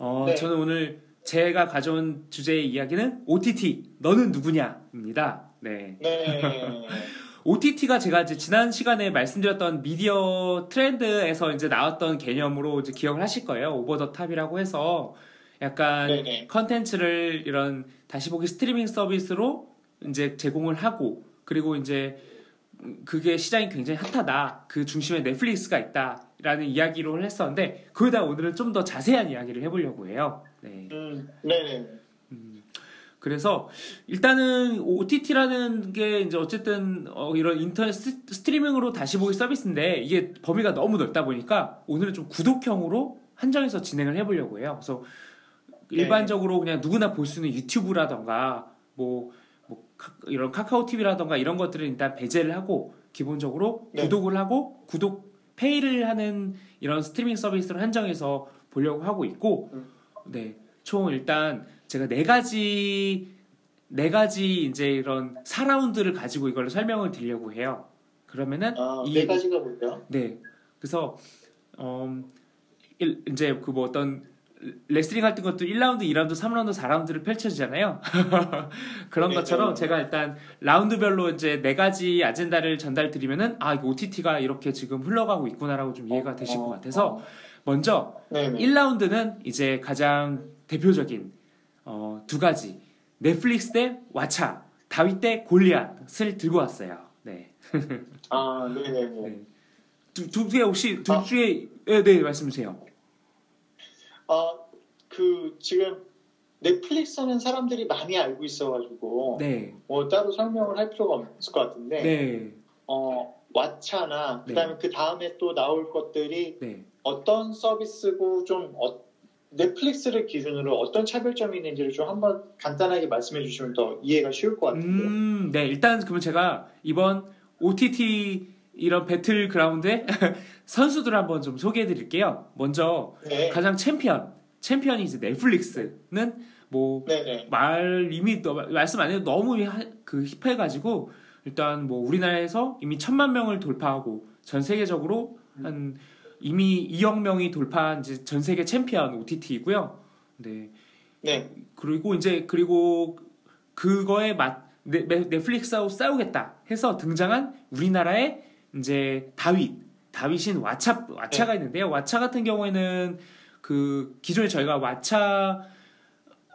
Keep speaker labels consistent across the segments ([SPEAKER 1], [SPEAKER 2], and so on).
[SPEAKER 1] 어,
[SPEAKER 2] 네.
[SPEAKER 1] 저는 오늘 제가 가져온 주제의 이야기는 OTT, 너는 누구냐입니다. 네.
[SPEAKER 2] 네.
[SPEAKER 1] OTT가 제가 이제 지난 시간에 말씀드렸던 미디어 트렌드에서 이제 나왔던 개념으로 이제 기억을 하실 거예요. over the top이라고 해서 약간
[SPEAKER 2] 네네.
[SPEAKER 1] 컨텐츠를 이런 다시 보기 스트리밍 서비스로 이제 제공을 하고 그리고 이제 그게 시장이 굉장히 핫하다. 그 중심에 넷플릭스가 있다 라는 이야기로 했었는데 거기다 오늘은 좀 더 자세한 이야기를 해보려고 해요. 네.
[SPEAKER 2] 음, 네네.
[SPEAKER 1] 그래서 일단은 OTT라는 게 이제 어쨌든 어, 이런 인터넷 스- 스트리밍으로 다시 보기 서비스인데 이게 범위가 너무 넓다 보니까 오늘은 좀 구독형으로 한정해서 진행을 해보려고 해요. 그래서 일반적으로 그냥 누구나 볼 수 있는 유튜브라던가 뭐, 이런 카카오 TV라던가 이런 것들은 일단 배제를 하고 기본적으로
[SPEAKER 2] 네.
[SPEAKER 1] 구독을 하고 구독 페이를 하는 이런 스트리밍 서비스를 한정해서 보려고 하고 있고
[SPEAKER 2] 음.
[SPEAKER 1] 네. 총 일단 제가 네 가지 네 가지 이제 이런 4라운드를 가지고 이걸 설명을 드리려고 해요. 그러면은
[SPEAKER 2] 아,
[SPEAKER 1] 이
[SPEAKER 2] 네 가지가 뭐예요?
[SPEAKER 1] 네. 그래서 어 일- 이제 그 뭐 어떤 레슬링 같은 것도 1라운드, 2라운드, 3라운드, 4라운드를 펼쳐지잖아요. 그런
[SPEAKER 2] 네,
[SPEAKER 1] 것처럼
[SPEAKER 2] 네.
[SPEAKER 1] 제가 일단 라운드별로 이제 네 가지 아젠다를 전달 드리면은 아, 이거 OTT가 이렇게 지금 흘러가고 있구나라고 좀 이해가 되실 것 같아서 먼저
[SPEAKER 2] 네네.
[SPEAKER 1] 1라운드는 이제 가장 대표적인 어, 두 가지 넷플릭스 대 왓챠, 다윗 대 골리앗을 들고 왔어요. 네.
[SPEAKER 2] 아, 네네네.
[SPEAKER 1] 네. 두, 두개 혹시 둘
[SPEAKER 2] 아.
[SPEAKER 1] 중에 네, 네 말씀 주세요.
[SPEAKER 2] 아, 그, 지금 넷플릭스는 사람들이 많이 알고 있어가지고,
[SPEAKER 1] 네.
[SPEAKER 2] 뭐 따로 설명을 할 필요가 없을 것 같은데,
[SPEAKER 1] 네.
[SPEAKER 2] 어, 왓챠나, 그
[SPEAKER 1] 네.
[SPEAKER 2] 다음에 그 다음에 또 나올 것들이
[SPEAKER 1] 네.
[SPEAKER 2] 어떤 서비스고 좀, 어, 넷플릭스를 기준으로 어떤 차별점이 있는지를 좀 한번 간단하게 말씀해 주시면 더 이해가 쉬울 것 같은데.
[SPEAKER 1] 음, 네. 일단 그러면 제가 이번 OTT 이런 battle ground의 선수들을 한번 좀 소개해 드릴게요. 먼저
[SPEAKER 2] 네.
[SPEAKER 1] 가장 챔피언. 챔피언이 이제 넷플릭스는 뭐
[SPEAKER 2] 네네.
[SPEAKER 1] 말 이미 너- 말씀 안 해도 너무 하- 그 힙해 가지고 일단 뭐 우리나라에서 이미 천만 명을 돌파하고 전 세계적으로 한 이미 2억 명이 돌파한 이제 전 세계 챔피언 OTT이고요. 네.
[SPEAKER 2] 네.
[SPEAKER 1] 그리고 이제 그리고 그거에 맞 넷플릭스하고 싸우겠다 해서 등장한 우리나라의 이제 다윗 다윗인 왓챠 왓챠가 있는데요. 왓챠 같은 경우에는 그 기존에 저희가 왓챠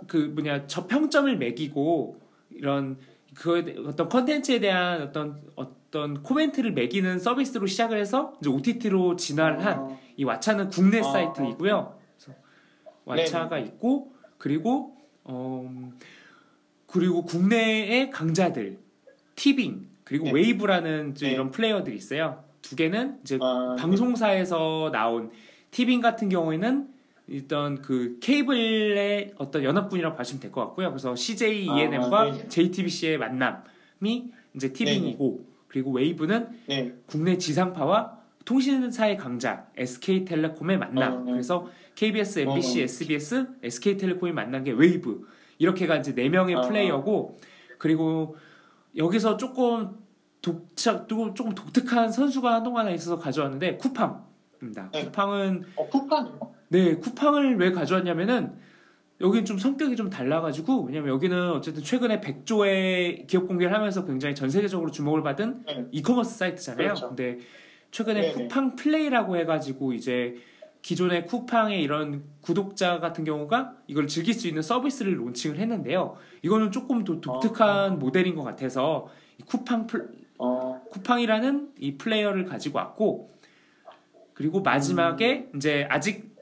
[SPEAKER 1] 그 뭐냐 저평점을 매기고 이런 대- 어떤 컨텐츠에 대한 어떤 어떤 코멘트를 매기는 서비스로 시작을 해서 이제 OTT로 진화를 한
[SPEAKER 2] 어,
[SPEAKER 1] 이 왓챠는 국내
[SPEAKER 2] 아,
[SPEAKER 1] 사이트이고요. 그래서 왓챠가 있고 그리고 어 그리고 국내의 강자들 티빙 그리고
[SPEAKER 2] 네.
[SPEAKER 1] 웨이브라는
[SPEAKER 2] 네.
[SPEAKER 1] 이런 플레이어들이 있어요. 두 개는 이제
[SPEAKER 2] 아,
[SPEAKER 1] 방송사에서 나온 티빙 같은 경우에는 일단 그 케이블의 어떤 연합군이라고 봐주시면 될 것 같고요. 그래서 CJ ENM과
[SPEAKER 2] 아, 네.
[SPEAKER 1] JTBC의 만남이 이제 티빙이고 그리고 웨이브는
[SPEAKER 2] 네.
[SPEAKER 1] 국내 지상파와 통신사의 강자 SK텔레콤의 만남.
[SPEAKER 2] 어, 네.
[SPEAKER 1] 그래서 KBS, MBC,
[SPEAKER 2] 어, 어.
[SPEAKER 1] SBS, SK텔레콤이 만난 게 웨이브. 이렇게가 이제 네 명의
[SPEAKER 2] 어,
[SPEAKER 1] 플레이어고 그리고 여기서 조금 독착 또 조금 독특한 선수가 한동 하나 있어서 가져왔는데 쿠팡입니다.
[SPEAKER 2] 네.
[SPEAKER 1] 쿠팡은
[SPEAKER 2] 어, 쿠팡이요?
[SPEAKER 1] 네, 쿠팡을 왜 가져왔냐면은 여기는 좀 성격이 좀 달라가지고 왜냐면 여기는 어쨌든 최근에 100조의 기업 공개를 하면서 굉장히 전 세계적으로 주목을 받은
[SPEAKER 2] 네.
[SPEAKER 1] 이커머스 사이트잖아요.
[SPEAKER 2] 그렇죠.
[SPEAKER 1] 근데 최근에
[SPEAKER 2] 네네.
[SPEAKER 1] 쿠팡 플레이라고 해가지고 이제 기존의 쿠팡의 이런 구독자 같은 경우가 이걸 즐길 수 있는 서비스를 론칭을 했는데요. 이거는 조금 더 독특한
[SPEAKER 2] 어.
[SPEAKER 1] 모델인 것 같아서 이 쿠팡 플,
[SPEAKER 2] 어,
[SPEAKER 1] 쿠팡이라는 이 플레이어를 가지고 왔고 그리고 마지막에
[SPEAKER 2] 음.
[SPEAKER 1] 이제 아직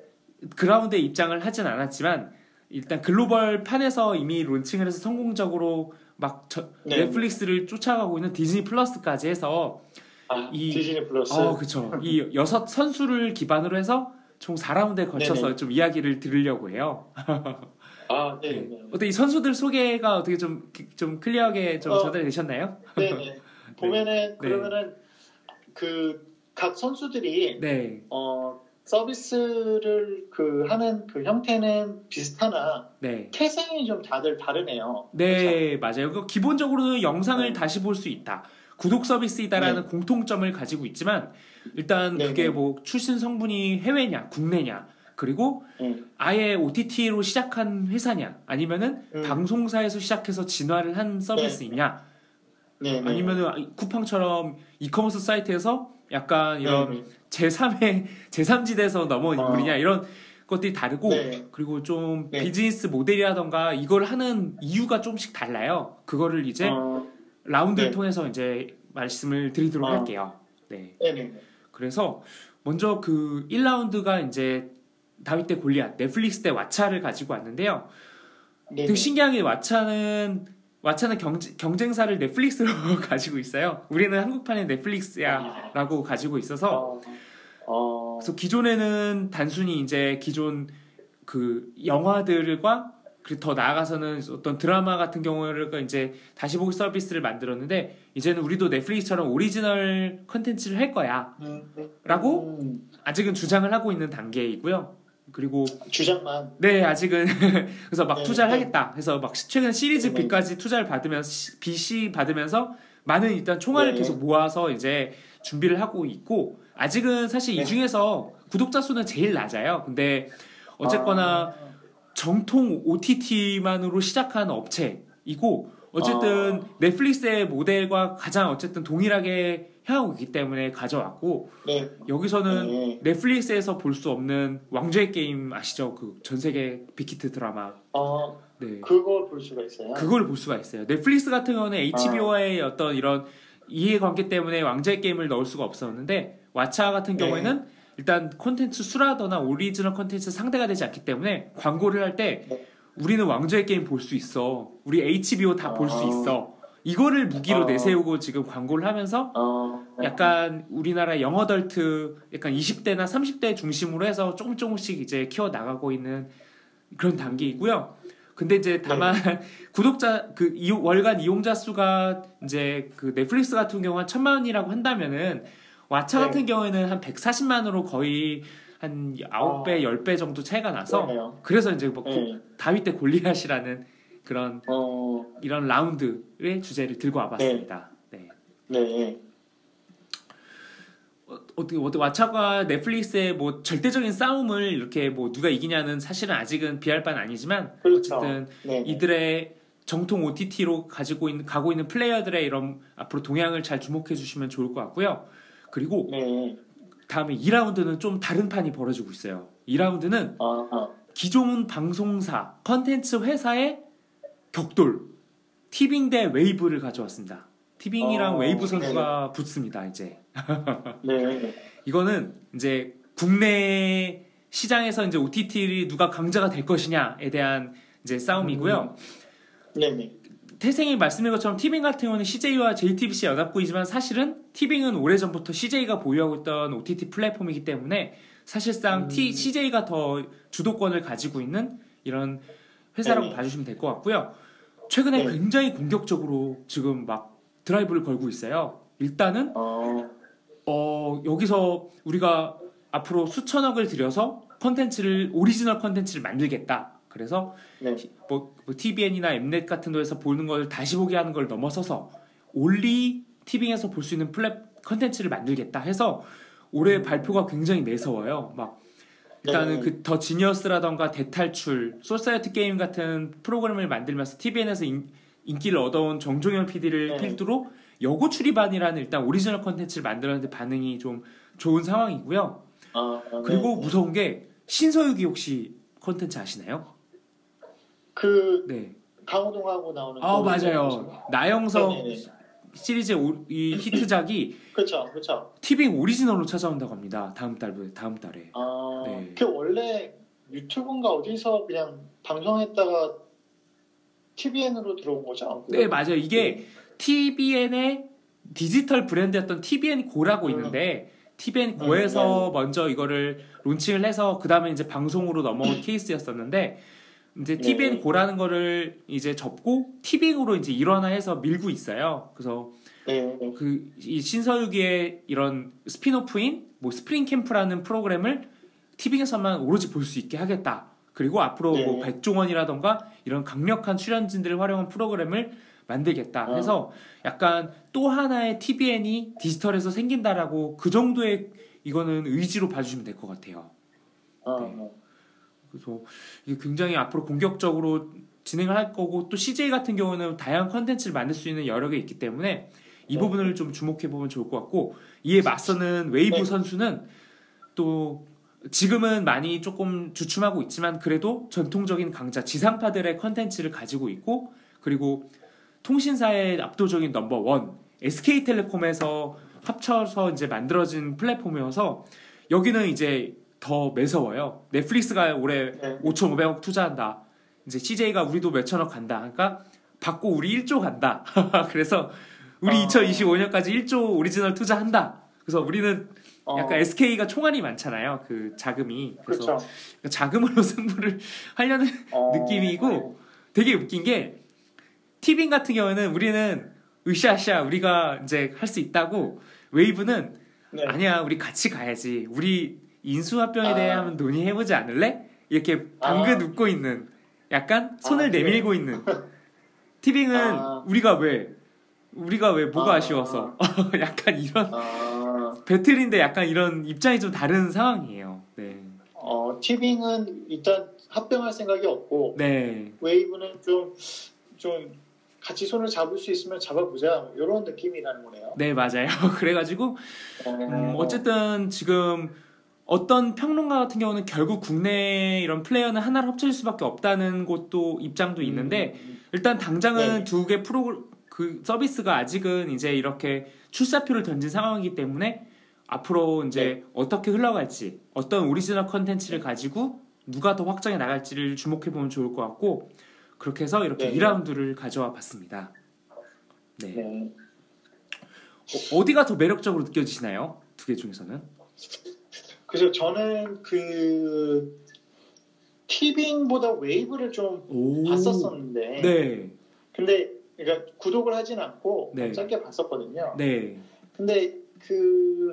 [SPEAKER 1] 그라운드에 입장을 하진 않았지만 일단 글로벌 판에서 이미 론칭을 해서 성공적으로 막 저-
[SPEAKER 2] 네.
[SPEAKER 1] 넷플릭스를 쫓아가고 있는 디즈니 플러스까지 해서
[SPEAKER 2] 아,
[SPEAKER 1] 이-
[SPEAKER 2] 디즈니 플러스.
[SPEAKER 1] 어 그쵸 이 여섯 선수를 기반으로 해서 총 4라운드에 걸쳐서
[SPEAKER 2] 네네.
[SPEAKER 1] 좀 이야기를 들으려고 해요.
[SPEAKER 2] 아, 네, 네.
[SPEAKER 1] 어때 이 선수들 소개가 어떻게 좀 좀 클리어하게 좀
[SPEAKER 2] 어.
[SPEAKER 1] 전달이 되셨나요?
[SPEAKER 2] 네, 네. 보면은 그러면은 그 각 선수들이
[SPEAKER 1] 네,
[SPEAKER 2] 어 서비스를 그 하는 그 형태는 비슷하나
[SPEAKER 1] 네.
[SPEAKER 2] 태생이 좀 다들 다르네요.
[SPEAKER 1] 네, 맞아요. 그 기본적으로는 영상을
[SPEAKER 2] 네.
[SPEAKER 1] 다시 볼 수 있다. 구독 서비스이다라는 공통점을 가지고 있지만 일단
[SPEAKER 2] 네,
[SPEAKER 1] 그게
[SPEAKER 2] 네.
[SPEAKER 1] 뭐 출신 성분이 해외냐, 국내냐 그리고
[SPEAKER 2] 음.
[SPEAKER 1] 아예 OTT로 시작한 회사냐 아니면은
[SPEAKER 2] 음.
[SPEAKER 1] 방송사에서 시작해서 진화를 한 서비스이냐
[SPEAKER 2] 네, 네.
[SPEAKER 1] 아니면은 쿠팡처럼 이커머스 사이트에서 약간 이런
[SPEAKER 2] 네,
[SPEAKER 1] 제3의 제3지대에서 넘어온
[SPEAKER 2] 어.
[SPEAKER 1] 인물이냐 이런 것들이 다르고
[SPEAKER 2] 네.
[SPEAKER 1] 그리고 좀
[SPEAKER 2] 네.
[SPEAKER 1] 비즈니스 모델이라던가 이걸 하는 이유가 조금씩 달라요. 그거를 이제
[SPEAKER 2] 어,
[SPEAKER 1] 라운드를
[SPEAKER 2] 네.
[SPEAKER 1] 통해서 이제 말씀을 드리도록
[SPEAKER 2] 어.
[SPEAKER 1] 할게요. 네.
[SPEAKER 2] 네, 네.
[SPEAKER 1] 그래서 먼저 그 1라운드가 이제 다윗 대 골리앗 넷플릭스 대 왓챠를 가지고 왔는데요.
[SPEAKER 2] 네,
[SPEAKER 1] 되게
[SPEAKER 2] 네.
[SPEAKER 1] 신기하게 왓챠는 왓챠는 경제, 경쟁사를 넷플릭스로 가지고 있어요. 우리는 한국판의 넷플릭스야라고 가지고 있어서
[SPEAKER 2] 어, 어,
[SPEAKER 1] 그래서 기존에는 단순히 이제 기존 그 영화들과 그리고 더 나아가서는 어떤 드라마 같은 경우를 이제 다시 보기 서비스를 만들었는데 이제는 우리도 넷플릭스처럼 오리지널 컨텐츠를 할 거야. 라고?
[SPEAKER 2] 음,
[SPEAKER 1] 아직은 주장을 하고 있는 단계이고요. 그리고
[SPEAKER 2] 주장만
[SPEAKER 1] 네 아직은 그래서 막
[SPEAKER 2] 네,
[SPEAKER 1] 투자를
[SPEAKER 2] 네.
[SPEAKER 1] 하겠다. 그래서 막 최근 시리즈
[SPEAKER 2] 네.
[SPEAKER 1] B까지 투자를 받으면서 BC 받으면서 많은 일단 총알을
[SPEAKER 2] 네.
[SPEAKER 1] 계속 모아서 이제 준비를 하고 있고 아직은 사실 이
[SPEAKER 2] 네.
[SPEAKER 1] 중에서 구독자 수는 제일 낮아요. 근데 어쨌거나
[SPEAKER 2] 아,
[SPEAKER 1] 정통 OTT만으로 시작한 업체이고 어쨌든
[SPEAKER 2] 아.
[SPEAKER 1] 넷플릭스의 모델과 가장 어쨌든 동일하게 향하고 있기 때문에 가져왔고
[SPEAKER 2] 네,
[SPEAKER 1] 여기서는
[SPEAKER 2] 네.
[SPEAKER 1] 넷플릭스에서 볼 수 없는 왕좌의 게임 아시죠? 그 전 세계 빅히트 드라마.
[SPEAKER 2] 어,
[SPEAKER 1] 네.
[SPEAKER 2] 그걸 볼 수가 있어요.
[SPEAKER 1] 그걸 볼 수가 있어요. 넷플릭스 같은 경우는 HBO와의
[SPEAKER 2] 아.
[SPEAKER 1] 어떤 이런 이해관계 때문에 왕좌의 게임을 넣을 수가 없었는데 왓챠 같은
[SPEAKER 2] 네.
[SPEAKER 1] 경우에는 일단 콘텐츠 수라거나 오리지널 콘텐츠 상대가 되지 않기 때문에 광고를 할때
[SPEAKER 2] 네.
[SPEAKER 1] 우리는 왕좌의 게임 볼 수 있어. 우리 HBO 다 볼수
[SPEAKER 2] 아.
[SPEAKER 1] 있어. 이거를 무기로
[SPEAKER 2] 아.
[SPEAKER 1] 내세우고 지금 광고를 하면서
[SPEAKER 2] 어,
[SPEAKER 1] 약간 우리나라 young adult 약간 20대나 30대 중심으로 해서 조금 조금씩 이제 키워 나가고 있는 그런 단계이고요. 근데 이제 다만 구독자 그 이- 월간 이용자 수가 이제 그 넷플릭스 같은 경우 한 천만이라고 한다면은 왓챠
[SPEAKER 2] 네.
[SPEAKER 1] 같은 경우에는 한 140만으로 거의 한 9배, 10배 정도 차이가 나서
[SPEAKER 2] 그러네요.
[SPEAKER 1] 그래서 이제 뭐
[SPEAKER 2] 네.
[SPEAKER 1] 다윗 대 골리앗이라는 그런
[SPEAKER 2] 어,
[SPEAKER 1] 이런 라운드의 주제를 들고 와봤습니다. 네.
[SPEAKER 2] 네.
[SPEAKER 1] 어, 어떻게 어떻게 왓챠가 넷플릭스의 뭐 절대적인 싸움을 이렇게 뭐 누가 이기냐는 사실은 아직은 비할 바는 아니지만
[SPEAKER 2] 그렇죠.
[SPEAKER 1] 어쨌든
[SPEAKER 2] 네.
[SPEAKER 1] 이들의 정통 OTT로 가지고 있는 가고 있는 플레이어들의 이런 앞으로 동향을 잘 주목해 주시면 좋을 것 같고요. 그리고
[SPEAKER 2] 네.
[SPEAKER 1] 다음에 2라운드는 좀 다른 판이 벌어지고 있어요. 2라운드는
[SPEAKER 2] 아, 아.
[SPEAKER 1] 기존 방송사 컨텐츠 회사의 격돌 티빙 대 웨이브를 가져왔습니다. 티빙이랑
[SPEAKER 2] 어,
[SPEAKER 1] 웨이브 선수가 붙습니다. 이제
[SPEAKER 2] 네.
[SPEAKER 1] 이거는 이제 국내 시장에서 이제 OTT를 누가 강자가 될 것이냐에 대한 이제 싸움이고요.
[SPEAKER 2] 네. 네.
[SPEAKER 1] 태생이 말씀드린 것처럼 티빙 같은 경우는 CJ와 JTBC 연합군이지만 사실은 티빙은 오래전부터 CJ가 보유하고 있던 OTT 플랫폼이기 때문에 사실상
[SPEAKER 2] 음.
[SPEAKER 1] T, CJ가 더 주도권을 가지고 있는 이런 회사라고
[SPEAKER 2] 네.
[SPEAKER 1] 봐주시면 될 것 같고요. 최근에
[SPEAKER 2] 네.
[SPEAKER 1] 굉장히 공격적으로 지금 막 드라이브를 걸고 있어요. 일단은
[SPEAKER 2] 어,
[SPEAKER 1] 어, 여기서 우리가 앞으로 수천억을 들여서 컨텐츠를 오리지널 컨텐츠를 만들겠다. 그래서
[SPEAKER 2] 네.
[SPEAKER 1] 뭐, 뭐 TVN이나 엠넷 같은 데서 보는 걸 다시 보게 하는 걸 넘어서서 only 티빙에서 볼 수 있는 플랫 컨텐츠를 만들겠다 해서 올해 발표가 굉장히 매서워요. 막 일단은
[SPEAKER 2] 네.
[SPEAKER 1] 그더 지니어스라던가 대탈출, 소사이어티 게임 같은 프로그램을 만들면서 TVN에서 인, 인기를 얻어온 정종연 PD를
[SPEAKER 2] 네.
[SPEAKER 1] 필두로 여고추리반이라는 일단 오리지널 컨텐츠를 만들었는데 반응이 좀 좋은 상황이고요.
[SPEAKER 2] 아,
[SPEAKER 1] 그리고
[SPEAKER 2] 네.
[SPEAKER 1] 무서운 게 신서유기 혹시 컨텐츠 아시나요?
[SPEAKER 2] 그
[SPEAKER 1] 네.
[SPEAKER 2] 강호동하고 나오는
[SPEAKER 1] 아
[SPEAKER 2] 그
[SPEAKER 1] 맞아요. 나영석
[SPEAKER 2] 네네네.
[SPEAKER 1] 시리즈의 오- 이 히트작이
[SPEAKER 2] 그렇죠, 그렇죠.
[SPEAKER 1] 티빙 오리지널로 찾아온다고 합니다. 다음 달 다음 달에.
[SPEAKER 2] 아,
[SPEAKER 1] 네.
[SPEAKER 2] 그 원래 유튜브인가 어디서 그냥 방송했다가 TVN으로 들어온 거죠?
[SPEAKER 1] 네 맞아요. 이게 TVN의 디지털 브랜드였던 TVN 고라고
[SPEAKER 2] 음.
[SPEAKER 1] 있는데 TVN 고에서
[SPEAKER 2] 음,
[SPEAKER 1] 먼저 이거를 론칭을 해서 그 다음에 이제 방송으로 넘어온 케이스였었는데 이제
[SPEAKER 2] 네.
[SPEAKER 1] TVN Go라는 거를 이제 접고 티빙으로 이제 일원화해서 밀고 있어요. 그래서
[SPEAKER 2] 네, 네.
[SPEAKER 1] 그이 신서유기의 이런 spin-off인 뭐 스프링 캠프라는 프로그램을 티빙에서만 오로지 볼 수 있게 하겠다. 그리고 앞으로
[SPEAKER 2] 네.
[SPEAKER 1] 뭐 백종원이라던가 이런 강력한 출연진들을 활용한 프로그램을 만들겠다.
[SPEAKER 2] 어.
[SPEAKER 1] 해서 약간 또 하나의 TVN이 디지털에서 생긴다라고 그 정도의 이거는 의지로 봐주시면 될 것 같아요.
[SPEAKER 2] 아,
[SPEAKER 1] 네.
[SPEAKER 2] 아.
[SPEAKER 1] 그래서 이게 굉장히 앞으로 공격적으로 진행을 할 거고 또 CJ 같은 경우는 다양한 컨텐츠를 만들 수 있는 게 있기 때문에 이
[SPEAKER 2] 네.
[SPEAKER 1] 부분을 좀 주목해 보면 좋을 것 같고 이에 맞서는 웨이브
[SPEAKER 2] 네.
[SPEAKER 1] 선수는 또 지금은 많이 조금 주춤하고 있지만 그래도 전통적인 강자 지상파들의 컨텐츠를 가지고 있고 그리고 통신사의 압도적인 넘버 원 SK텔레콤에서 합쳐서 이제 만들어진 플랫폼이어서 여기는 이제 더 매서워요. 넷플릭스가 올해
[SPEAKER 2] 네.
[SPEAKER 1] 5,500억 투자한다. 이제 CJ가 우리도 몇천억 간다. 그러니까 받고 우리 1조 간다. 그래서 우리
[SPEAKER 2] 어.
[SPEAKER 1] 2025년까지 1조 오리지널 투자한다. 그래서 우리는
[SPEAKER 2] 어,
[SPEAKER 1] 약간 SK가 총알이 많잖아요. 그 자금이. 그래서
[SPEAKER 2] 그렇죠.
[SPEAKER 1] 자금으로 승부를 하려는
[SPEAKER 2] 어,
[SPEAKER 1] 느낌이고 되게 웃긴 게 티빙 같은 경우는 우리는 으쌰으쌰 우리가 이제 할 수 있다고 웨이브는
[SPEAKER 2] 네.
[SPEAKER 1] 아니야 우리 같이 가야지 우리 인수합병에 대해
[SPEAKER 2] 아.
[SPEAKER 1] 한번 논의해보지 않을래? 이렇게 방긋
[SPEAKER 2] 아.
[SPEAKER 1] 웃고 있는 약간 손을
[SPEAKER 2] 아?
[SPEAKER 1] 내밀고 있는 티빙은
[SPEAKER 2] 아.
[SPEAKER 1] 우리가 왜 우리가 왜 뭐가
[SPEAKER 2] 아.
[SPEAKER 1] 아. 쉬워서 약간 이런
[SPEAKER 2] 아,
[SPEAKER 1] 배틀인데 약간 이런 입장이 좀 다른 상황이에요. 네.
[SPEAKER 2] 어, 티빙은 일단 합병할 생각이 없고
[SPEAKER 1] 네.
[SPEAKER 2] 웨이브는 좀좀 같이 손을 잡을 수 있으면 잡아보자 이런 느낌이라는 거네요.
[SPEAKER 1] 네, 맞아요. 그래가지고,
[SPEAKER 2] 어,
[SPEAKER 1] 음, 어쨌든 지금 어떤 평론가 같은 경우는 결국 국내 이런 플레이어는 하나로 합쳐질 수밖에 없다는 곳도 입장도 있는데,
[SPEAKER 2] 음,
[SPEAKER 1] 일단 당장은
[SPEAKER 2] 네.
[SPEAKER 1] 두개 프로, 그 서비스가 아직은 이제 이렇게 출사표를 던진 상황이기 때문에 앞으로 이제
[SPEAKER 2] 네.
[SPEAKER 1] 어떻게 흘러갈지, 어떤 오리지널 컨텐츠를 가지고 누가 더 확장해 나갈지를 주목해 보면 좋을 것 같고, 그렇게 해서 이렇게
[SPEAKER 2] 네.
[SPEAKER 1] 2라운드를 가져와 봤습니다. 네.
[SPEAKER 2] 네.
[SPEAKER 1] 어, 어디가 더 매력적으로 느껴지시나요? 두 개 중에서는?
[SPEAKER 2] 그래서 저는 그 티빙보다 웨이브를 좀
[SPEAKER 1] 오.
[SPEAKER 2] 봤었었는데
[SPEAKER 1] 네.
[SPEAKER 2] 근데 그러니까 구독을 하진 않고
[SPEAKER 1] 네.
[SPEAKER 2] 짧게 봤었거든요.
[SPEAKER 1] 네.
[SPEAKER 2] 근데 그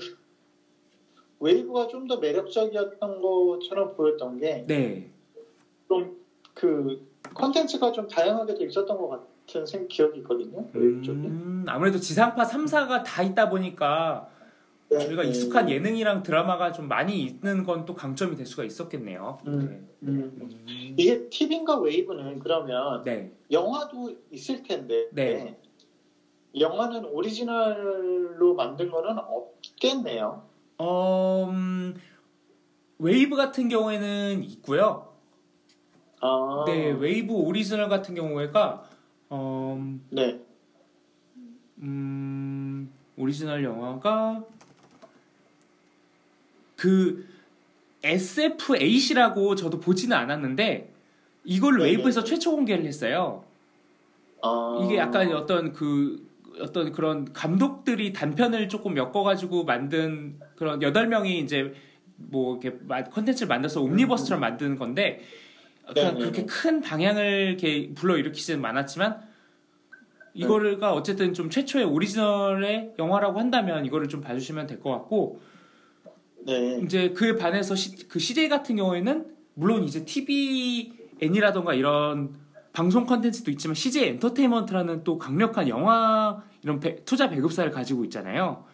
[SPEAKER 2] 웨이브가 좀 더 매력적이었던 것처럼 보였던 게
[SPEAKER 1] 네.
[SPEAKER 2] 좀그 컨텐츠가 좀 다양하게 돼 있었던 것 같은 생 기억이 있거든요. 웨이브.
[SPEAKER 1] 음, 아무래도 지상파 3사가 다 있다 보니까 저희가
[SPEAKER 2] 네.
[SPEAKER 1] 익숙한 예능이랑 드라마가 좀 많이 있는 건 또 강점이 될 수가 있었겠네요.
[SPEAKER 2] 음. 음.
[SPEAKER 1] 네.
[SPEAKER 2] 이게 티빙과 웨이브는 그러면
[SPEAKER 1] 네.
[SPEAKER 2] 영화도 있을 텐데
[SPEAKER 1] 네.
[SPEAKER 2] 영화는 오리지널로 만든 거는 없겠네요.
[SPEAKER 1] 어, 음, 웨이브 같은 경우에는 있고요.
[SPEAKER 2] 아,
[SPEAKER 1] 네, 웨이브 오리지널 같은 경우가 어,
[SPEAKER 2] 네.
[SPEAKER 1] 음, 오리지널 영화가 그 SF8이라고 저도 보지는 않았는데 이걸
[SPEAKER 2] 네네.
[SPEAKER 1] 웨이브에서 최초 공개를 했어요.
[SPEAKER 2] 아,
[SPEAKER 1] 이게 약간 어떤 그 어떤 그런 감독들이 단편을 조금 엮어가지고 만든 그런 여덟 명이 이제 뭐 이렇게 마- 컨텐츠를 만들어서 옴니버스처럼 만드는 건데 그냥
[SPEAKER 2] 네네네.
[SPEAKER 1] 그렇게 큰 반향을 이렇게 불러 일으키지는 않았지만 이거가 어쨌든 좀 최초의 오리지널의 영화라고 한다면 이거를 좀 봐주시면 될 것 같고
[SPEAKER 2] 네.
[SPEAKER 1] 이제 그에 반해서 시, 그 CJ 같은 경우에는 물론 이제 TVN이라던가 이런 방송 컨텐츠도 있지만 CJ 엔터테인먼트라는 또 강력한 영화 이런 배- 투자 배급사를 가지고 있잖아요.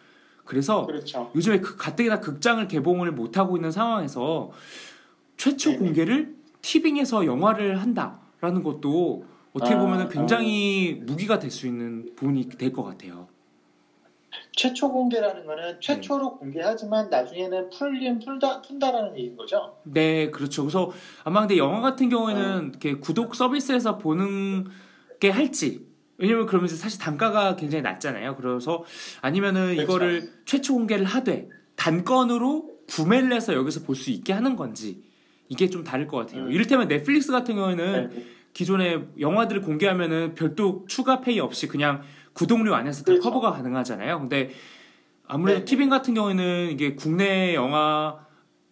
[SPEAKER 1] 그래서
[SPEAKER 2] 그렇죠.
[SPEAKER 1] 요즘에 그 가뜩이나 극장을 개봉을 못 하고 있는 상황에서 최초
[SPEAKER 2] 네네.
[SPEAKER 1] 공개를 티빙에서 영화를 한다라는 것도 어떻게
[SPEAKER 2] 아,
[SPEAKER 1] 보면 굉장히 무기가 될 수 있는 부분이 될 것 같아요.
[SPEAKER 2] 최초 공개라는 거는
[SPEAKER 1] 네.
[SPEAKER 2] 최초로 공개하지만 나중에는 풀린 풀다 푼다라는 얘기인 거죠.
[SPEAKER 1] 네, 그렇죠. 그래서 아마 근데 영화 같은
[SPEAKER 2] 어.
[SPEAKER 1] 경우에는 이렇게 구독 서비스에서 보는 게 할지. 왜냐면 그러면 이제 사실 단가가 굉장히 낮잖아요. 그래서 아니면은
[SPEAKER 2] 그렇죠.
[SPEAKER 1] 이거를 최초 공개를 하되 단건으로 구매를 해서 여기서 볼 수 있게 하는 건지 이게 좀 다를 것 같아요.
[SPEAKER 2] 음.
[SPEAKER 1] 이를테면 넷플릭스 같은 경우에는
[SPEAKER 2] 네.
[SPEAKER 1] 기존에 영화들을 공개하면은 별도 추가 페이 없이 그냥 구독료 안에서 다
[SPEAKER 2] 그렇죠.
[SPEAKER 1] 커버가 가능하잖아요. 근데 아무래도
[SPEAKER 2] 네.
[SPEAKER 1] 티빙 같은 경우에는 이게 국내 영화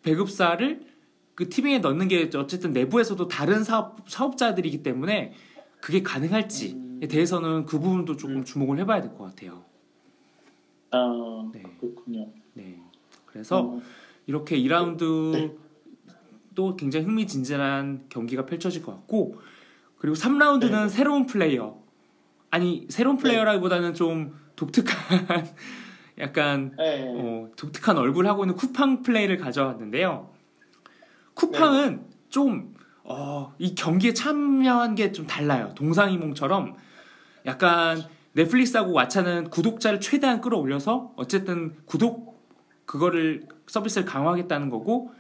[SPEAKER 1] 배급사를 그 티빙에 넣는 게 어쨌든 내부에서도 다른 사업, 사업자들이기 때문에 그게 가능할지에
[SPEAKER 2] 음.
[SPEAKER 1] 대해서는 그 부분도 조금
[SPEAKER 2] 음.
[SPEAKER 1] 주목을 해봐야 될 것 같아요.
[SPEAKER 2] 아,
[SPEAKER 1] 네.
[SPEAKER 2] 그렇군요.
[SPEAKER 1] 네. 그래서
[SPEAKER 2] 어,
[SPEAKER 1] 이렇게 2라운드
[SPEAKER 2] 네.
[SPEAKER 1] 또 굉장히 흥미진진한 경기가 펼쳐질 것 같고 그리고 3라운드는
[SPEAKER 2] 네.
[SPEAKER 1] 새로운 플레이어 아니 새로운 플레이어라기보다는 좀 독특한 약간
[SPEAKER 2] 네.
[SPEAKER 1] 어, 독특한 얼굴 하고 있는 쿠팡 플레이를 가져왔는데요. 쿠팡은 좀 어, 이 경기에 참여한 게 좀 달라요. 동상이몽처럼 약간 넷플릭스하고 왓챠는 구독자를 최대한 끌어올려서 어쨌든 구독 그거를 서비스를 강화하겠다는 거고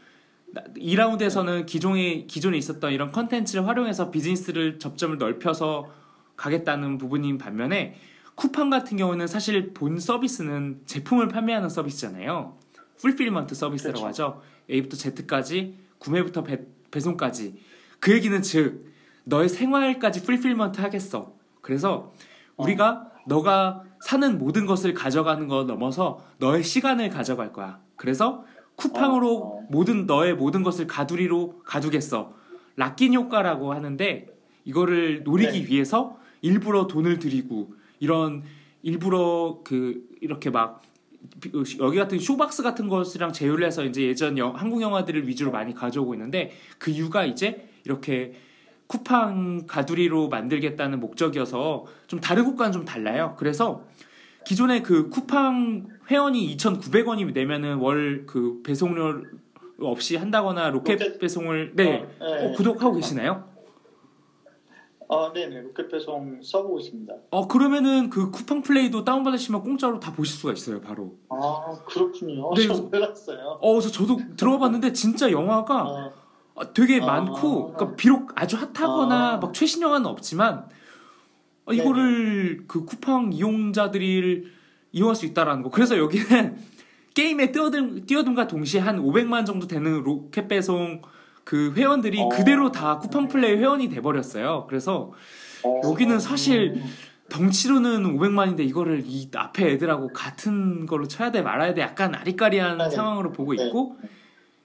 [SPEAKER 1] 2라운드에서는 기존에 기존에 있었던 이런 컨텐츠를 활용해서 비즈니스를 접점을 넓혀서 가겠다는 부분인 반면에 쿠팡 같은 경우는 사실 본 서비스는 제품을 판매하는 서비스잖아요. fulfillment 서비스라고 그렇죠. 하죠. A부터 Z까지 구매부터 배, 배송까지. 그 얘기는 즉 너의 생활까지 fulfillment 하겠어. 그래서 우리가 어. 너가 사는 모든 것을 가져가는 거 넘어서 너의 시간을 가져갈 거야. 그래서 쿠팡으로 어, 어. 모든 너의 모든 것을 가두리로 가두겠어. lock-in 효과라고 하는데 이거를 노리기 네. 위해서 일부러 돈을 들이고 이런 일부러 그 이렇게 막 여기 같은 쇼박스 같은 것이랑 제휴를 해서 이제 예전 영, 한국 영화들을 위주로 많이 가져오고 있는데 그 이유가 이제 이렇게 쿠팡 가두리로 만들겠다는 목적이어서 좀 다른 곳과는 좀 달라요. 그래서 기존에 그 쿠팡 회원이 2,900원이 내면은 월 그 배송료 없이 한다거나 로켓, 배송을 네, 어, 네. 어, 구독하고 계시나요?
[SPEAKER 2] 아, 네네. 로켓 배송 써보고 있습니다.
[SPEAKER 1] 어, 그러면은 그 쿠팡 플레이도 다운받으시면 공짜로 다 보실 수가 있어요, 바로.
[SPEAKER 2] 아, 그렇군요. 네, 저 몰랐어요.
[SPEAKER 1] 어, 그래서 저도 들어가 봤는데 진짜 영화가 아. 어, 되게 아. 많고, 그러니까 비록 아주 핫하거나 아. 막 최신 영화는 없지만, 어, 이거를 그 쿠팡 이용자들이 이용할 수 있다라는 거. 그래서 여기는 게임에 뛰어든, 뛰어듦과 동시에 한 500만 정도 되는 로켓 배송 그 회원들이 어. 그대로 다 쿠팡 플레이 회원이 돼 버렸어요. 그래서 어. 여기는 사실 덩치로는 500만인데 이거를 이 앞에 애들하고 같은 걸로 쳐야 돼 말아야 돼 약간 아리까리한 네. 상황으로 보고 네. 있고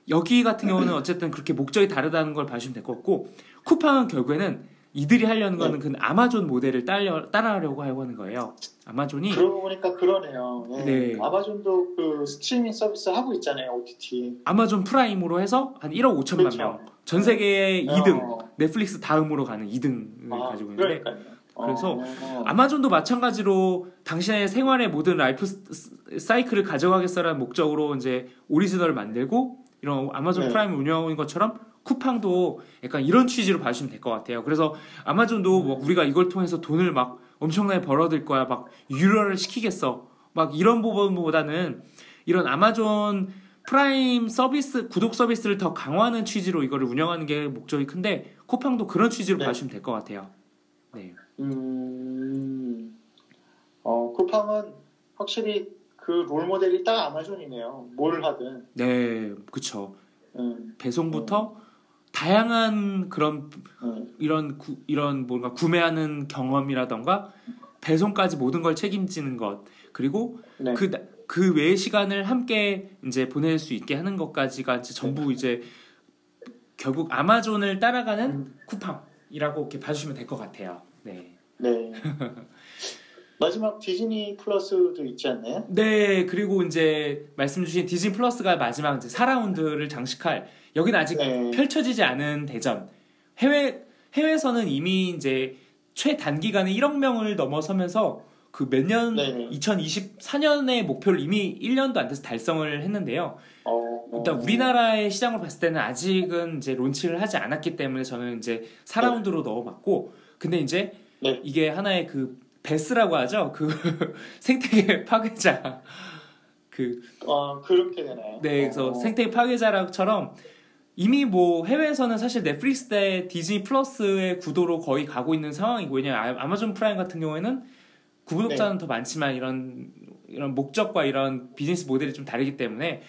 [SPEAKER 1] 여기 같은 경우는 어쨌든 그렇게 목적이 다르다는 걸 봐주시면 될 것 같고 쿠팡은 결국에는 이들이 하려는 거는 네. 그 아마존 모델을 따려, 따라하려고 하고 하는 거예요. 아마존이
[SPEAKER 2] 그러고 보니까 그러네요. 네. 네. 아마존도 그 스트리밍 서비스 하고 있잖아요. OTT.
[SPEAKER 1] 아마존 프라임으로 해서 한 1억 5천만 그렇죠. 명. 전 세계의 네. 2등. 어. 넷플릭스 다음으로 가는 2등을 아, 가지고 있는데. 그러니까요. 그래서 어. 아마존도 마찬가지로 당신의 생활의 모든 라이프 사이클을 가져가겠어라는 목적으로 이제 오리지널을 만들고 이런 아마존 네. 프라임을 운영하고 있는 것처럼 쿠팡도 약간 이런 취지로 봐주시면 될 것 같아요. 그래서 아마존도 뭐 우리가 이걸 통해서 돈을 막 엄청나게 벌어들일 거야. 막 유료를 시키겠어. 막 이런 부분보다는 이런 아마존 프라임 서비스 구독 서비스를 더 강화하는 취지로 이거를 운영하는 게 목적이 큰데 쿠팡도 그런 취지로 네. 봐주시면 될 것 같아요. 네.
[SPEAKER 2] 음, 어 쿠팡은 확실히 그 롤 모델이 딱 아마존이네요. 뭘 하든.
[SPEAKER 1] 네, 그렇죠. 음, 배송부터 음. 다양한 그런 음. 이런 구, 이런 뭔가 구매하는 경험이라던가 배송까지 모든 걸 책임지는 것 그리고 네. 그, 그 외의 시간을 함께 이제 보낼 수 있게 하는 것까지가 이제 전부 네. 이제 결국 아마존을 따라가는 음. 쿠팡이라고 이렇게 봐주시면 될 것 같아요. 네. 네.
[SPEAKER 2] 마지막 디즈니 플러스도 있지 않나요?
[SPEAKER 1] 네, 그리고 이제 말씀 주신 디즈니 플러스가 마지막 이제 4라운드를 장식할 여기는 아직 네. 펼쳐지지 않은 대전. 해외 해외에서는 이미 이제 최단기간에 1억 명을 넘어서면서 그 몇 년, 네 2024년의 목표를 이미 1년도 안 돼서 달성을 했는데요. 어, 일단 우리나라의 시장을 봤을 때는 아직은 이제 론치를 하지 않았기 때문에 저는 이제 4라운드로 네. 넣어봤고, 근데 이제 네. 이게 하나의 그 베스라고 하죠. 그 생태계 파괴자.
[SPEAKER 2] 그. 어, 그렇게 되나요?
[SPEAKER 1] 네, 그래서 어. 생태계 파괴자처럼 이미 뭐 해외에서는 사실 넷플릭스 대 디즈니 플러스의 구도로 거의 가고 있는 상황이고 왜냐면 아, 아마존 프라임 같은 경우에는 구독자는 네. 더 많지만 이런 이런 목적과 이런 비즈니스 모델이 좀 다르기 때문에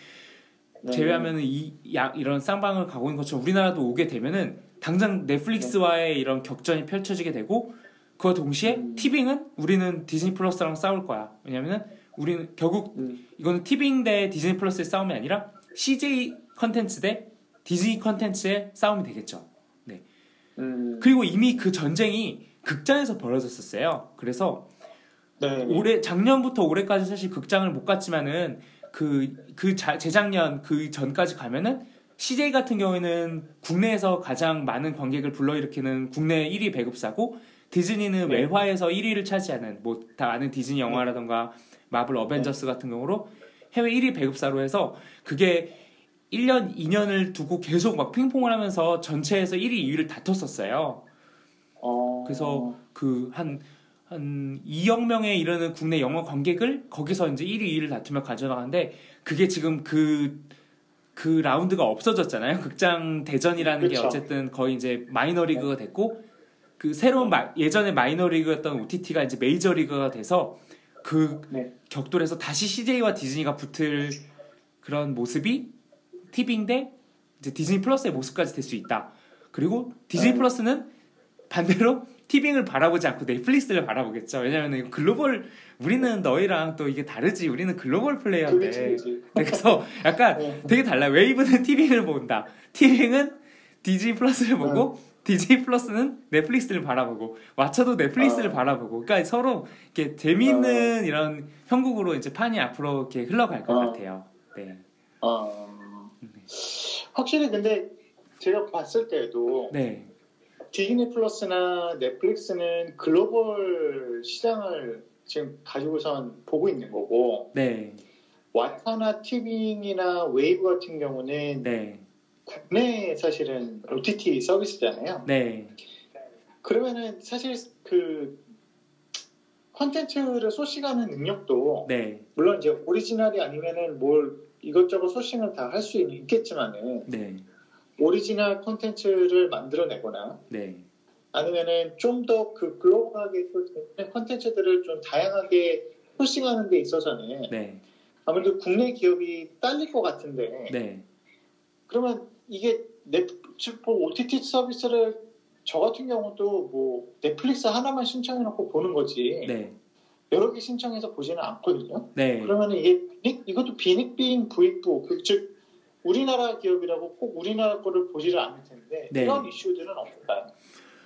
[SPEAKER 1] 네. 제외하면은 이 야, 이런 쌍방을 가고 있는 것처럼 우리나라도 오게 되면은 당장 넷플릭스와의 네. 이런 격전이 펼쳐지게 되고 그와 동시에 음. 티빙은 우리는 디즈니 플러스랑 싸울 거야 왜냐면은 우리는 결국 음. 이거는 티빙 대 디즈니 플러스의 싸움이 아니라 CJ 컨텐츠 대 디즈니 컨텐츠의 싸움이 되겠죠. 네. 음... 그리고 이미 그 전쟁이 극장에서 벌어졌었어요. 그래서 네. 올해 작년부터 올해까지 사실 극장을 못 갔지만은 그, 그 자, 재작년 그 전까지 가면은 CJ 같은 경우에는 국내에서 가장 많은 관객을 불러일으키는 국내 1위 배급사고 디즈니는 네. 외화에서 1위를 차지하는 뭐 다 아는 디즈니 영화라던가 마블 어벤져스 네. 같은 경우로 해외 1위 배급사로 해서 그게 1년, 2년을 두고 계속 막 핑퐁을 하면서 전체에서 1위, 2위를 다퉜었어요.
[SPEAKER 2] 어.
[SPEAKER 1] 그래서 그한 한 2억 명에 이르는 국내 영화 관객을 거기서 이제 1위, 2위를 다투며 가져나가는데 그게 지금 그, 그 라운드가 없어졌잖아요. 극장 대전이라는 게
[SPEAKER 2] 그쵸.
[SPEAKER 1] 어쨌든 거의 이제 마이너리그가 됐고 그 새로운 마- 예전에 마이너리그였던 OTT가 이제 메이저리그가 돼서 그
[SPEAKER 2] 네.
[SPEAKER 1] 격돌에서 다시 CJ와 디즈니가 붙을 그런 모습이 티빙인데 이제 디즈니 플러스의 모습까지 될 수 있다. 그리고 디즈니
[SPEAKER 2] 네.
[SPEAKER 1] 플러스는 반대로 티빙을 바라보지 않고 넷플릭스를 바라보겠죠. 왜냐하면 글로벌 우리는 너희랑 또 이게 다르지. 우리는 글로벌 플레이어인데. 네, 그래서 약간
[SPEAKER 2] 네.
[SPEAKER 1] 되게 달라요. 웨이브는 티빙을 본다. 티빙은 디즈니 플러스를 보고 디즈니 플러스는 넷플릭스를 바라보고 왓챠도 넷플릭스를
[SPEAKER 2] 어.
[SPEAKER 1] 바라보고 그러니까 서로 이렇게 재미있는 이런 형국으로 이제 판이 앞으로 이렇게 흘러갈 것
[SPEAKER 2] 어.
[SPEAKER 1] 같아요. 네.
[SPEAKER 2] 어. 확실히 근데 제가 봤을 때도
[SPEAKER 1] 네.
[SPEAKER 2] 디즈니 플러스나 넷플릭스는 글로벌 시장을 지금 가지고선 보고 있는 거고
[SPEAKER 1] 네.
[SPEAKER 2] 왓챠나 티빙이나 웨이브 같은 경우는
[SPEAKER 1] 네.
[SPEAKER 2] 국내 사실은 OTT 서비스잖아요.
[SPEAKER 1] 네.
[SPEAKER 2] 그러면은 사실 그 컨텐츠를 sourcing하는 능력도
[SPEAKER 1] 네.
[SPEAKER 2] 물론 이제 오리지널이 아니면은 뭘 이것저것 sourcing을 다 할 수 있겠지만은
[SPEAKER 1] 네.
[SPEAKER 2] 오리지널 컨텐츠를 만들어내거나
[SPEAKER 1] 네.
[SPEAKER 2] 아니면은 좀 더 그 글로벌하게 컨텐츠들을 좀 다양하게 소싱하는 데 있어서는
[SPEAKER 1] 네.
[SPEAKER 2] 아무래도 국내 기업이 딸릴 것 같은데
[SPEAKER 1] 네.
[SPEAKER 2] 그러면 이게 넷플릭스 OTT 서비스를 저 같은 경우도 뭐 넷플릭스 하나만 신청해놓고 보는 거지
[SPEAKER 1] 네.
[SPEAKER 2] 여러 개 신청해서 보지는 않거든요.
[SPEAKER 1] 네.
[SPEAKER 2] 그러면 이게 이것도 비닉비잉 부익부 그, 즉 우리나라 기업이라고 꼭 우리나라 거를 보지를 않을 텐데
[SPEAKER 1] 네.
[SPEAKER 2] 이런 이슈들은 없을까요?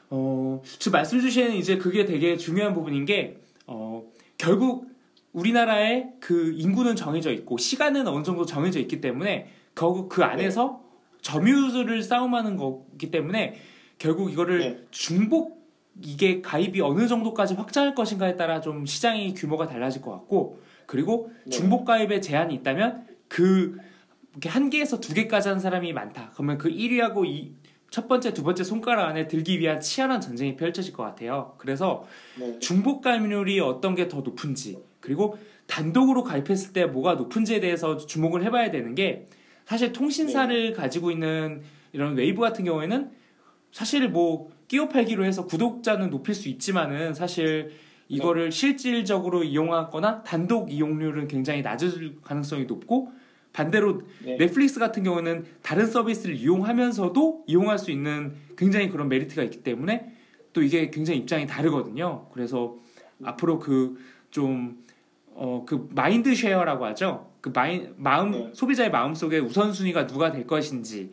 [SPEAKER 1] 어, 지금 말씀 주시는 이제 그게 되게 중요한 부분인 게, 어, 결국 우리나라의 그 인구는 정해져 있고, 시간은 어느 정도 정해져 있기 때문에, 결국 그 안에서 점유율을 싸움하는 거기 때문에, 결국 이거를
[SPEAKER 2] 네.
[SPEAKER 1] 중복, 이게 가입이 어느 정도까지 확장할 것인가에 따라 좀 시장의 규모가 달라질 것 같고, 그리고
[SPEAKER 2] 네.
[SPEAKER 1] 중복 가입에 제한이 있다면, 그, 이렇게 한 개에서 두 개까지 하는 사람이 많다. 그러면 그 1위하고 이, 첫 번째, 두 번째 손가락 안에 들기 위한 치열한 전쟁이 펼쳐질 것 같아요. 그래서
[SPEAKER 2] 네.
[SPEAKER 1] 중복 가입률이 어떤 게 더 높은지, 그리고 단독으로 가입했을 때 뭐가 높은지에 대해서 주목을 해봐야 되는 게 사실 통신사를 가지고 있는 이런 웨이브 같은 경우에는 사실 뭐 끼워 팔기로 해서 구독자는 높일 수 있지만은 사실 이거를 실질적으로 이용하거나 단독 이용률은 굉장히 낮을 가능성이 높고 반대로
[SPEAKER 2] 네.
[SPEAKER 1] 넷플릭스 같은 경우는 다른 서비스를 이용하면서도 이용할 수 있는 굉장히 그런 메리트가 있기 때문에 또 이게 굉장히 입장이 다르거든요. 그래서 앞으로 그 좀 어 그 mind share라고 하죠. 그 마인 마음
[SPEAKER 2] 네.
[SPEAKER 1] 소비자의 마음 속에 우선순위가 누가 될 것인지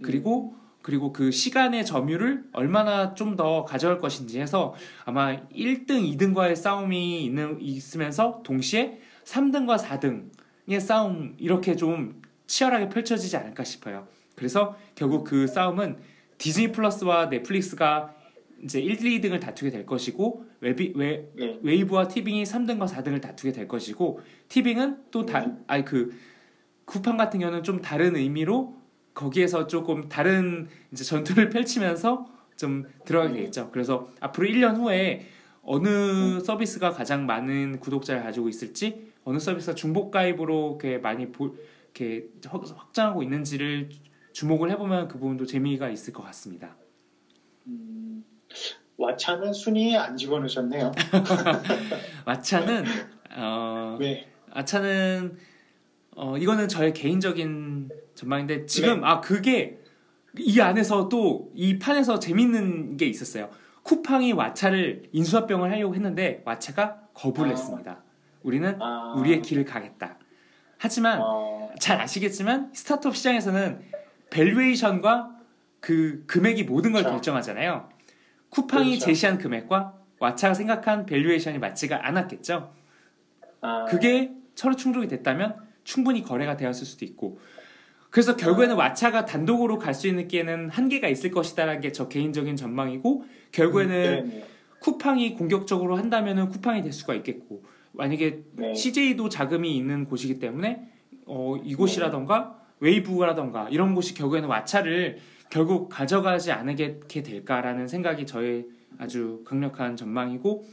[SPEAKER 1] 그리고 그리고 그 시간의 점유를 얼마나 좀 더 가져갈 것인지 해서 아마 1등, 2등과의 싸움이 있는 있으면서 동시에 3등과 4등의 싸움 이렇게 좀 치열하게 펼쳐지지 않을까 싶어요. 그래서 결국 그 싸움은 디즈니 플러스와 넷플릭스가 이제 1, 2등을 다투게 될 것이고 웨비, 웨,
[SPEAKER 2] 네.
[SPEAKER 1] 웨이브와 티빙이 3등과 4등을 다투게 될 것이고 티빙은 또 다,
[SPEAKER 2] 네.
[SPEAKER 1] 아니 그 쿠팡 같은 경우는 좀 다른 의미로 거기에서 조금 다른 이제 전투를 펼치면서 좀 들어가게 되겠죠. 그래서 앞으로 1년 후에 어느 서비스가 가장 많은 구독자를 가지고 있을지, 어느 서비스가 중복 가입으로 이렇게 많이 보, 이렇게 확- 확장하고 있는지를 주목을 해보면 그 부분도 재미가 있을 것 같습니다.
[SPEAKER 2] 음, 왓챠는 순위에 안 집어넣으셨네요.
[SPEAKER 1] 왓챠는 어,
[SPEAKER 2] 네.
[SPEAKER 1] 아차는 어 이거는 저의 개인적인 전망인데 지금
[SPEAKER 2] 네.
[SPEAKER 1] 아 그게 이 안에서 또 이 판에서 재밌는 게 있었어요. 쿠팡이 왓챠를 인수합병을 하려고 했는데 왓챠가 거부를
[SPEAKER 2] 아.
[SPEAKER 1] 했습니다. 우리는
[SPEAKER 2] 아,
[SPEAKER 1] 우리의 길을 가겠다. 하지만
[SPEAKER 2] 어,
[SPEAKER 1] 잘 아시겠지만 스타트업 시장에서는 valuation과 그 금액이 모든 걸
[SPEAKER 2] 그렇죠.
[SPEAKER 1] 결정하잖아요. 쿠팡이
[SPEAKER 2] 그렇죠.
[SPEAKER 1] 제시한 금액과 왓챠가 생각한 valuation이 맞지가 않았겠죠.
[SPEAKER 2] 아,
[SPEAKER 1] 그게 서로 충족이 됐다면 충분히 거래가 되었을 수도 있고 그래서 결국에는 왓챠가 단독으로 갈 수 있는 기회는 한계가 있을 것이다라는 게 저 개인적인 전망이고 결국에는
[SPEAKER 2] 네, 네.
[SPEAKER 1] 쿠팡이 공격적으로 한다면은 쿠팡이 될 수가 있겠고 만약에
[SPEAKER 2] 네.
[SPEAKER 1] CJ도 자금이 있는 곳이기 때문에 어, 이곳이라던가 웨이브라던가 이런 곳이 결국에는 왓챠를 결국 가져가지 않게 될까라는 생각이 저의 아주 강력한 전망이고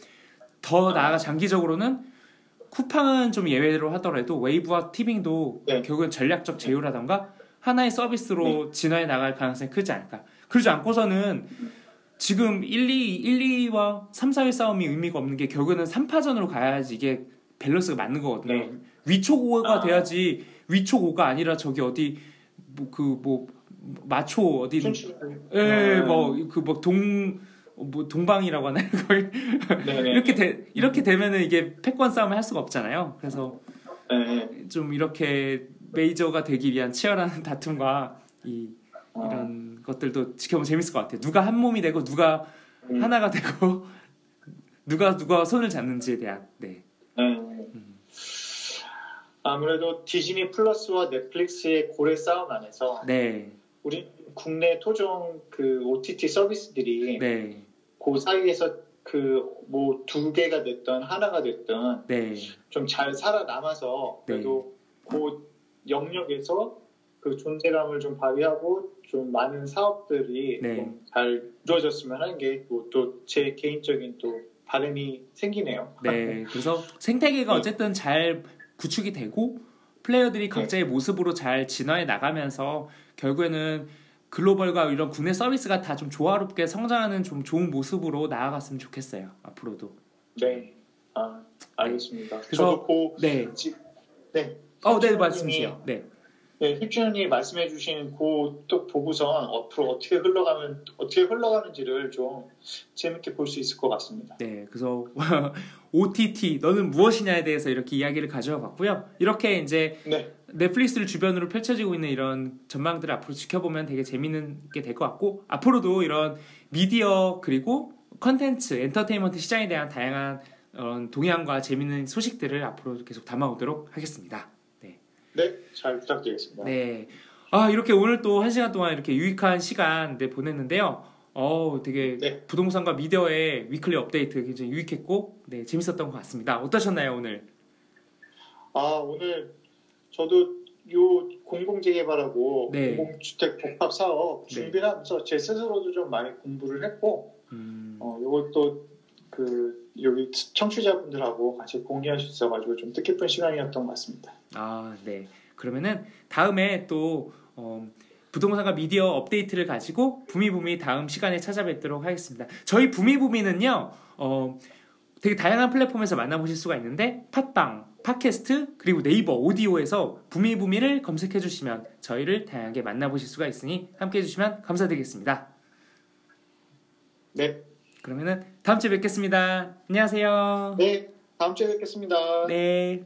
[SPEAKER 1] 더 나아가 장기적으로는 쿠팡은 좀 예외로 하더라도 웨이브와 티빙도
[SPEAKER 2] 네.
[SPEAKER 1] 결국은 전략적 제휴라던가 하나의 서비스로
[SPEAKER 2] 네.
[SPEAKER 1] 진화해 나갈 가능성이 크지 않을까. 그러지 않고서는 지금 1, 2, 1, 2와 3, 4위 싸움이 의미가 없는 게 결국에는 3파전으로 가야지 이게 밸런스가 맞는 거거든요.
[SPEAKER 2] 네.
[SPEAKER 1] 위촉 5가
[SPEAKER 2] 아.
[SPEAKER 1] 돼야지 위촉 5가 아니라 저기 어디 뭐 그뭐 마초 어디
[SPEAKER 2] 춘추.
[SPEAKER 1] 예, 뭐그뭐동 뭐 동방이라고 하나요? 거의
[SPEAKER 2] 네네.
[SPEAKER 1] 이렇게 되, 이렇게 되면은 이게 패권 싸움을 할 수가 없잖아요. 그래서
[SPEAKER 2] 네.
[SPEAKER 1] 좀 이렇게 메이저가 되기 위한 치열한 다툼과 이
[SPEAKER 2] 어,
[SPEAKER 1] 이런 것들도 지켜보면 재밌을 것 같아요. 누가 한 몸이 되고 누가
[SPEAKER 2] 음,
[SPEAKER 1] 하나가 되고 누가 누가 손을 잡는지에 대한 네.
[SPEAKER 2] 네. 아무래도 디즈니 플러스와 넷플릭스의 고래 싸움 안에서
[SPEAKER 1] 네.
[SPEAKER 2] 우리 국내 토종 그 OTT 서비스들이
[SPEAKER 1] 네.
[SPEAKER 2] 그 사이에서 그 뭐 두 개가 됐던 하나가 됐던
[SPEAKER 1] 네.
[SPEAKER 2] 좀잘 살아남아서 그래도 그 영역에서 그 존재감을 좀 발휘하고 좀 많은 사업들이
[SPEAKER 1] 네.
[SPEAKER 2] 좀잘 이루어졌으면 하는 게 또 제 개인적인 또 바람이 생기네요.
[SPEAKER 1] 네. 그래서 생태계가
[SPEAKER 2] 네.
[SPEAKER 1] 어쨌든 잘 구축이 되고 플레이어들이 각자의 모습으로 잘 진화해 나가면서 결국에는 글로벌과 이런 국내 서비스가 다 좀 조화롭게 성장하는 좀 좋은 모습으로 나아갔으면 좋겠어요. 앞으로도.
[SPEAKER 2] 네. 아, 알겠습니다.
[SPEAKER 1] 그래서-
[SPEAKER 2] 저도 그,
[SPEAKER 1] 네.
[SPEAKER 2] 지- 네.
[SPEAKER 1] 어, 네, 말씀하세요. 네.
[SPEAKER 2] 네, 힙준이 말씀해주신 그 또 보고선 앞으로 어떻게 흘러가면 어떻게 흘러가는지를 좀 재밌게 볼 수 있을 것 같습니다.
[SPEAKER 1] 네, 그래서 OTT 너는 무엇이냐에 대해서 이렇게 이야기를 가져와 봤고요. 이렇게 이제
[SPEAKER 2] 네,
[SPEAKER 1] 넷플릭스를 주변으로 펼쳐지고 있는 이런 전망들을 앞으로 지켜보면 되게 재밌는 게 될 것 같고 앞으로도 이런 미디어 그리고 컨텐츠, 엔터테인먼트 시장에 대한 다양한 어, 동향과 재밌는 소식들을 앞으로 계속 담아오도록 하겠습니다. 네.
[SPEAKER 2] 네, 잘 부탁드리겠습니다.
[SPEAKER 1] 네. 아, 이렇게 오늘 또 한 시간 동안 이렇게 유익한 시간 네, 보냈는데요. 어, 되게
[SPEAKER 2] 네.
[SPEAKER 1] 부동산과 미디어의 weekly update 굉장히 유익했고, 네, 재밌었던 것 같습니다. 어떠셨나요, 오늘?
[SPEAKER 2] 아 오늘 저도 요 공공재개발하고
[SPEAKER 1] 네.
[SPEAKER 2] 공공주택 복합 사업
[SPEAKER 1] 네.
[SPEAKER 2] 준비를 하면서 제 스스로도 좀 많이 공부를 했고
[SPEAKER 1] 음,
[SPEAKER 2] 어, 요것도 그 여기 청취자분들하고 같이 공유할 수 있어가지고 좀 뜻깊은 시간이었던 것 같습니다.
[SPEAKER 1] 아, 네. 그러면은 다음에 또 어, 부동산과 미디어 업데이트를 가지고 부미부미 다음 시간에 찾아뵙도록 하겠습니다. 저희 부미부미는요, 어, 되게 다양한 플랫폼에서 만나보실 수가 있는데 팟빵, 팟캐스트 그리고 네이버 오디오에서 부미부미를 검색해 주시면 저희를 다양하게 만나보실 수가 있으니 함께 해주시면 감사드리겠습니다.
[SPEAKER 2] 네,
[SPEAKER 1] 그러면은 다음 주에 뵙겠습니다. 안녕하세요.
[SPEAKER 2] 네 다음 주에 뵙겠습니다.
[SPEAKER 1] 네.